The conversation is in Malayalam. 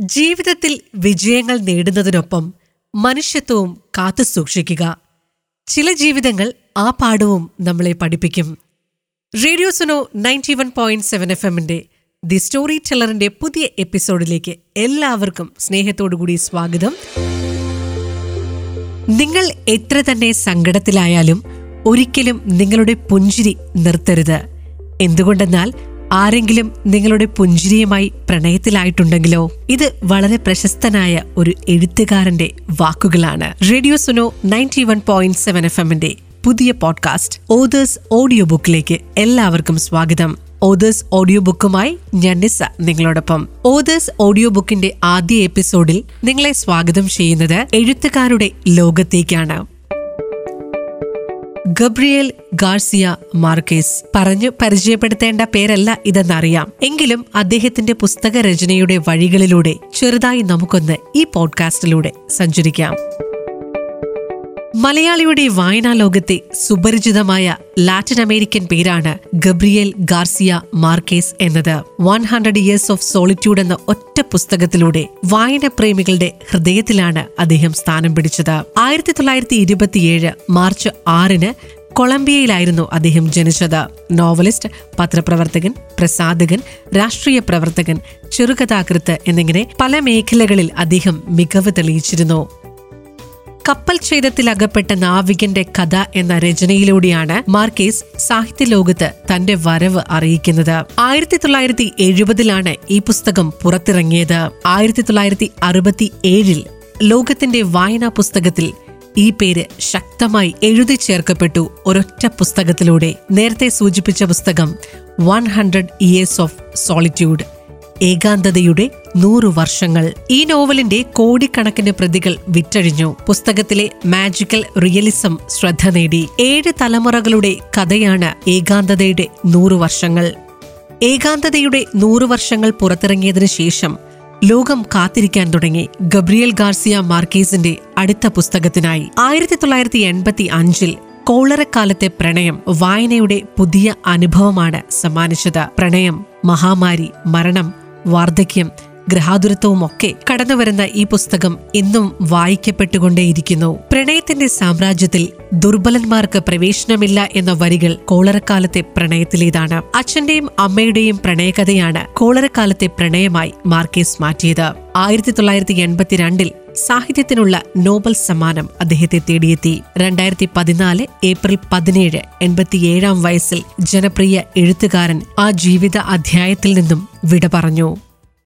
ജീവിതത്തിൽ വിജയങ്ങൾ നേടുന്നതിനൊപ്പം മനുഷ്യത്വവും കാത്തു സൂക്ഷിക്കുക. ചില ജീവിതങ്ങൾ ആ പാഠവും നമ്മളെ പഠിപ്പിക്കും. Radio Suno ninety one point seven F എമ്മിന്റെ ദി സ്റ്റോറി ടെല്ലറിന്റെ പുതിയ എപ്പിസോഡിലേക്ക് എല്ലാവർക്കും സ്നേഹത്തോടുകൂടി സ്വാഗതം. നിങ്ങൾ എത്ര തന്നെ സങ്കടത്തിലായാലും ഒരിക്കലും നിങ്ങളുടെ പുഞ്ചിരി നിർത്തരുത്. എന്തുകൊണ്ടെന്നാൽ ആരെങ്കിലും നിങ്ങളുടെ പുഞ്ചിരിയുമായി പ്രണയത്തിലായിട്ടുണ്ടെങ്കിലോ ഇത് വളരെ പ്രശസ്തനായ ഒരു എഴുത്തുകാരന്റെ വാക്കുകളാണ്. Radio Suno ninety one point seven F എമ്മിന്റെ പുതിയ പോഡ്കാസ്റ്റ് ഓതേഴ്സ് ഓഡിയോ ബുക്കിലേക്ക് എല്ലാവർക്കും സ്വാഗതം. ഓതേഴ്സ് ഓഡിയോ ബുക്കുമായി ഞാൻ നിസ നിങ്ങളോടൊപ്പം. ഓതേഴ്സ് ഓഡിയോ ബുക്കിന്റെ ആദ്യ എപ്പിസോഡിൽ നിങ്ങളെ സ്വാഗതം ചെയ്യുന്നത് എഴുത്തുകാരുടെ ലോകത്തേക്കാണ്. ഗബ്രിയേൽ ഗാർസിയ മാർക്കേസ് പറഞ്ഞു പരിചയപ്പെടുത്തേണ്ട പേരല്ല ഇതെന്നറിയാം. എങ്കിലും അദ്ദേഹത്തിന്റെ പുസ്തക രചനയുടെ വഴികളിലൂടെ ചെറുതായി നമുക്കൊന്ന് ഈ പോഡ്കാസ്റ്റിലൂടെ സഞ്ചരിക്കാം. മലയാളിയുടെ വായനാ ലോകത്തെ സുപരിചിതമായ ലാറ്റിൻ അമേരിക്കൻ പേരാണ് ഗബ്രിയേൽ ഗാർസിയ മാർക്കേസ് എന്നത്. One hundred years of solitude എന്ന ഒറ്റ പുസ്തകത്തിലൂടെ വായന പ്രേമികളുടെ ഹൃദയത്തിലാണ് അദ്ദേഹം സ്ഥാനം പിടിച്ചത്. ആയിരത്തി തൊള്ളായിരത്തി ഇരുപത്തിയേഴ് മാർച്ച് ആറിന് കൊളംബിയയിലായിരുന്നു അദ്ദേഹം ജനിച്ചത്. നോവലിസ്റ്റ് പത്രപ്രവർത്തകൻ പ്രസാധകൻ രാഷ്ട്രീയ പ്രവർത്തകൻ ചെറുകഥാകൃത്ത് എന്നിങ്ങനെ പല മേഖലകളിൽ അദ്ദേഹം മികവ് തെളിയിച്ചിരുന്നു. കപ്പൽ ഛേദത്തിൽ അകപ്പെട്ട നാവികന്റെ കഥ എന്ന രചനയിലൂടെയാണ് മാർക്കേസ് സാഹിത്യ ലോകത്ത് തന്റെ വരവ് അറിയിക്കുന്നത്. ആയിരത്തി തൊള്ളായിരത്തി എഴുപതിലാണ് ഈ പുസ്തകം പുറത്തിറങ്ങിയത്. ആയിരത്തി തൊള്ളായിരത്തി അറുപത്തി ഏഴിൽ ലോകത്തിന്റെ വായനാ പുസ്തകത്തിൽ ഈ പേര് ശക്തമായി എഴുതി ചേർക്കപ്പെട്ടു ഒരൊറ്റ പുസ്തകത്തിലൂടെ. നേരത്തെ സൂചിപ്പിച്ച പുസ്തകം one hundred years of solitude ഏകാന്തതയുടെ നൂറു വർഷങ്ങൾ ഈ നോവലിന്റെ കോടിക്കണക്കിന് പ്രതികൾ വിറ്റഴിഞ്ഞു. പുസ്തകത്തിലെ മാജിക്കൽ റിയലിസം ശ്രദ്ധ നേടി. ഏഴ് തലമുറകളുടെ കഥയാണ് ഏകാന്തതയുടെ നൂറു വർഷങ്ങൾ. ഏകാന്തതയുടെ നൂറു വർഷങ്ങൾ പുറത്തിറങ്ങിയതിനു ശേഷം ലോകം കാത്തിരിക്കാൻ തുടങ്ങി ഗബ്രിയൽ ഗാർസിയ മാർക്കേസിന്റെ അടുത്ത പുസ്തകത്തിനായി. ആയിരത്തി തൊള്ളായിരത്തി എൺപത്തി അഞ്ചിൽ കോളറക്കാലത്തെ പ്രണയം വായനയുടെ പുതിയ അനുഭവമാണ് സമ്മാനിച്ചത്. പ്രണയം മഹാമാരി മരണം വാർദ്ധക്യം ഗ്രഹാതുരത്വവും ഒക്കെ കടന്നുവരുന്ന ഈ പുസ്തകം ഇന്നും വായിക്കപ്പെട്ടുകൊണ്ടേയിരിക്കുന്നു. പ്രണയത്തിന്റെ സാമ്രാജ്യത്തിൽ ദുർബലന്മാർക്ക് പ്രവേശനമില്ല എന്ന വരികൾ കോളറക്കാലത്തെ പ്രണയത്തിലേതാണ്. അച്ഛന്റെയും അമ്മയുടെയും പ്രണയകഥയാണ് കോളറക്കാലത്തെ പ്രണയമായി മാർക്കേസ് മാറ്റിയത്. ആയിരത്തി തൊള്ളായിരത്തി എൺപത്തിരണ്ടിൽ സാഹിത്യത്തിനുള്ള നോബൽ സമ്മാനം അദ്ദേഹത്തെ തേടിയെത്തി. രണ്ടായിരത്തി പതിനാല് ഏപ്രിൽ പതിനേഴ് എൺപത്തിയേഴാം വയസ്സിൽ ജനപ്രിയ എഴുത്തുകാരൻ ആ ജീവിത അധ്യായത്തിൽ നിന്നും വിട പറഞ്ഞു.